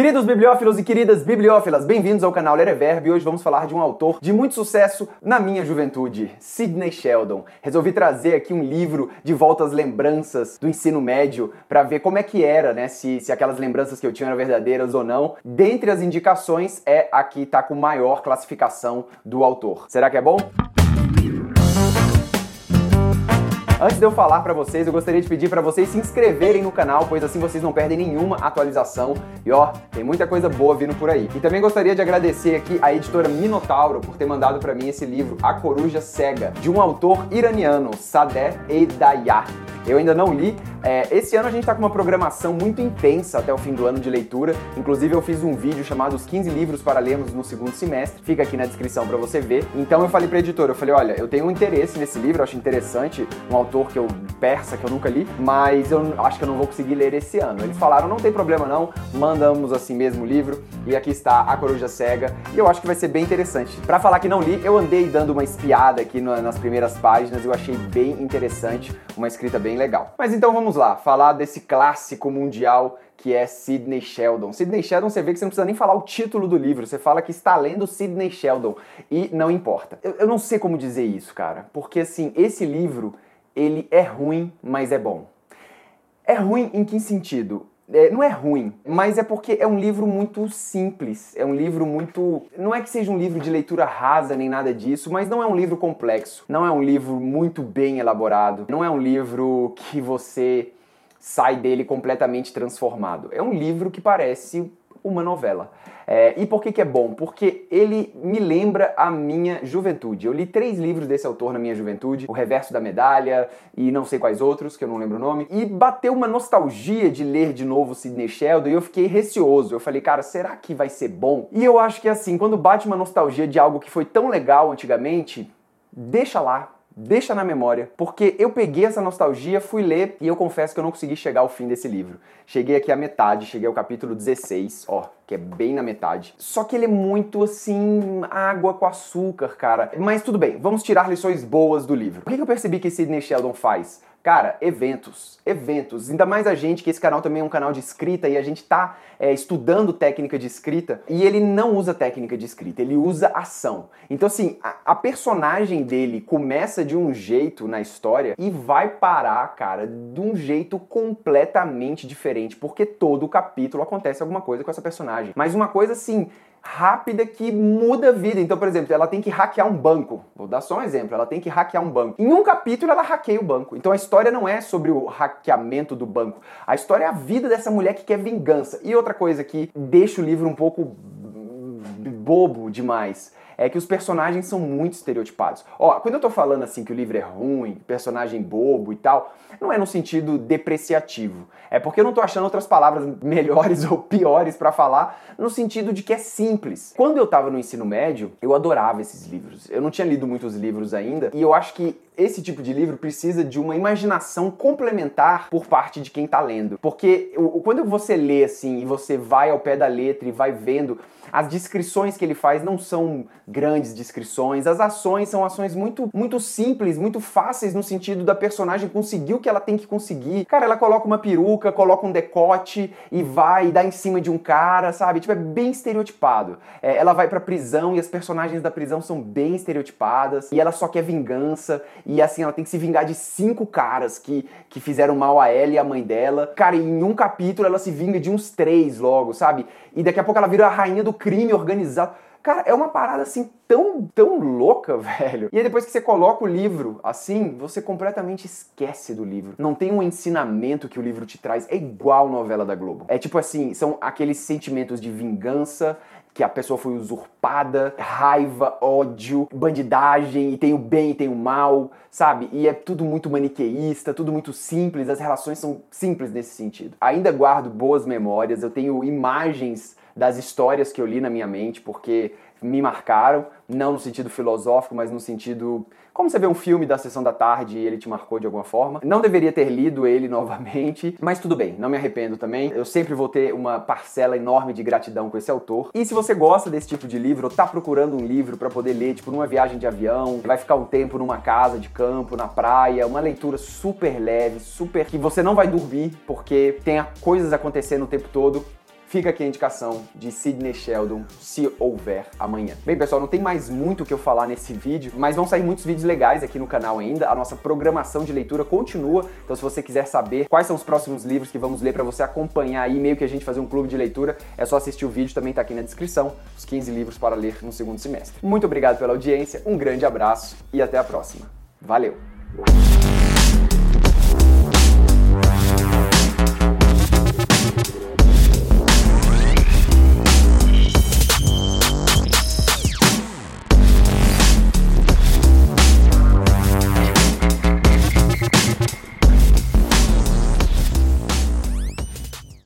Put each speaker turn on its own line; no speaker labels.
Queridos bibliófilos e queridas bibliófilas, bem-vindos ao canal Lereverb e hoje vamos falar de um autor de muito sucesso na minha juventude, Sidney Sheldon. Resolvi trazer aqui um livro de volta às lembranças do ensino médio para ver como é que era, né, se, se aquelas lembranças que eu tinha eram verdadeiras ou não. Dentre as indicações é a que tá com maior classificação do autor. Será que é bom? Antes de eu falar para vocês, eu gostaria de pedir para vocês se inscreverem no canal, pois assim vocês não perdem nenhuma atualização. E ó, tem muita coisa boa vindo por aí. E também gostaria de agradecer aqui a editora Minotauro por ter mandado para mim esse livro A Coruja Cega, de um autor iraniano, Sadeh Edayah. Eu ainda não li. É, esse ano a gente está com uma programação muito intensa até o fim do ano de leitura. Inclusive eu fiz um vídeo chamado Os 15 livros para lermos no segundo semestre. Fica aqui na descrição para você ver. Então eu falei para editora, eu falei, olha, eu tenho um interesse nesse livro, eu acho interessante, um autor que eu persa que eu nunca li, mas eu acho que eu não vou conseguir ler esse ano. Eles falaram, não tem problema não, mandamos assim mesmo o livro e aqui está A Coruja Cega e eu acho que vai ser bem interessante. Para falar que não li, eu andei dando uma espiada aqui nas primeiras páginas, eu achei bem interessante, uma escrita bem legal. Mas então vamos lá, falar desse clássico mundial que é Sidney Sheldon. Sidney Sheldon, você vê que você não precisa nem falar o título do livro, você fala que está lendo Sidney Sheldon e não importa. Eu, eu não sei como dizer isso, cara, porque assim, esse livro ele é ruim, mas é bom. É ruim em que sentido? É, não é ruim, mas é porque é um livro muito simples. É um livro muito. Não é que seja um livro de leitura rasa nem nada disso, mas não é um livro complexo. Não é um livro muito bem elaborado. Não é um livro que você sai dele completamente transformado. É um livro que parece uma novela. É, e por que, que é bom? Porque ele me lembra a minha juventude. Eu li três livros desse autor na minha juventude: O Reverso da Medalha e não sei quais outros, que eu não lembro o nome. E bateu uma nostalgia de ler de novo Sidney Sheldon e eu fiquei receoso. Eu falei, cara, será que vai ser bom? E eu acho que assim, quando bate uma nostalgia de algo que foi tão legal antigamente, deixa lá, deixa na memória, porque eu peguei essa nostalgia, fui ler e eu confesso que eu não consegui chegar ao fim desse livro. Cheguei aqui à metade, cheguei ao capítulo 16, ó, que é bem na metade. Só que ele é muito assim, água com açúcar, cara. Mas tudo bem, vamos tirar lições boas do livro. O que eu percebi que Sidney Sheldon faz? Cara, eventos, eventos. Ainda mais a gente, que esse canal também é um canal de escrita e a gente tá é, estudando técnica de escrita e ele não usa técnica de escrita, ele usa ação. Então, assim, a, a personagem dele começa de um jeito na história e vai parar, cara, de um jeito completamente diferente, porque todo capítulo acontece alguma coisa com essa personagem. Mas uma coisa assim rápida que muda a vida. Então, por exemplo, ela tem que hackear um banco. Vou dar só um exemplo. Ela tem que hackear um banco. Em um capítulo, ela hackeia o banco. Então, a história não é sobre o hackeamento do banco. A história é a vida dessa mulher que quer vingança. E outra coisa que deixa o livro um pouco bobo demais é que os personagens são muito estereotipados. Ó, quando eu tô falando assim que o livro é ruim, personagem bobo e tal, não é no sentido depreciativo. É porque eu não tô achando outras palavras melhores ou piores para falar, no sentido de que é simples. Quando eu tava no ensino médio, eu adorava esses livros. Eu não tinha lido muitos livros ainda, e eu acho que esse tipo de livro precisa de uma imaginação complementar por parte de quem está lendo. Porque quando você lê assim e você vai ao pé da letra e vai vendo, as descrições que ele faz não são grandes descrições, as ações são ações muito, muito simples, muito fáceis no sentido da personagem conseguir o que ela tem que conseguir. Cara, ela coloca uma peruca, coloca um decote e vai dá em cima de um cara, sabe? Tipo, é bem estereotipado. É, ela vai pra prisão e as personagens da prisão são bem estereotipadas e ela só quer vingança e assim, ela tem que se vingar de cinco caras que, que fizeram mal a ela e a mãe dela. Cara, em um capítulo ela se vinga de uns três logo, sabe? E daqui a pouco ela vira a rainha do crime organizado. Cara, é uma parada assim tão, tão louca, velho. E aí depois que você coloca o livro assim, você completamente esquece do livro. Não tem um ensinamento que o livro te traz. É igual novela da Globo. É tipo assim, são aqueles sentimentos de vingança, que a pessoa foi usurpada, raiva, ódio, bandidagem, e tem o bem e tem o mal, sabe? E é tudo muito maniqueísta, tudo muito simples, as relações são simples nesse sentido. Ainda guardo boas memórias, eu tenho imagens das histórias que eu li na minha mente, porque me marcaram, não no sentido filosófico, mas no sentido. Como você vê um filme da sessão da tarde e ele te marcou de alguma forma. Não deveria ter lido ele novamente, mas tudo bem, não me arrependo também. Eu sempre vou ter uma parcela enorme de gratidão com esse autor. E se você gosta desse tipo de livro, ou tá procurando um livro para poder ler, tipo numa viagem de avião, vai ficar um tempo numa casa de campo, na praia, uma leitura super leve, super que você não vai dormir, porque tem coisas acontecendo o tempo todo, fica aqui a indicação de Sidney Sheldon, Se Houver Amanhã. Bem, pessoal, não tem mais muito o que eu falar nesse vídeo, mas vão sair muitos vídeos legais aqui no canal ainda. A nossa programação de leitura continua, então se você quiser saber quais são os próximos livros que vamos ler para você acompanhar aí, meio que a gente fazer um clube de leitura, é só assistir o vídeo, também tá aqui na descrição, os 15 livros para ler no segundo semestre. Muito obrigado pela audiência, um grande abraço e até a próxima. Valeu!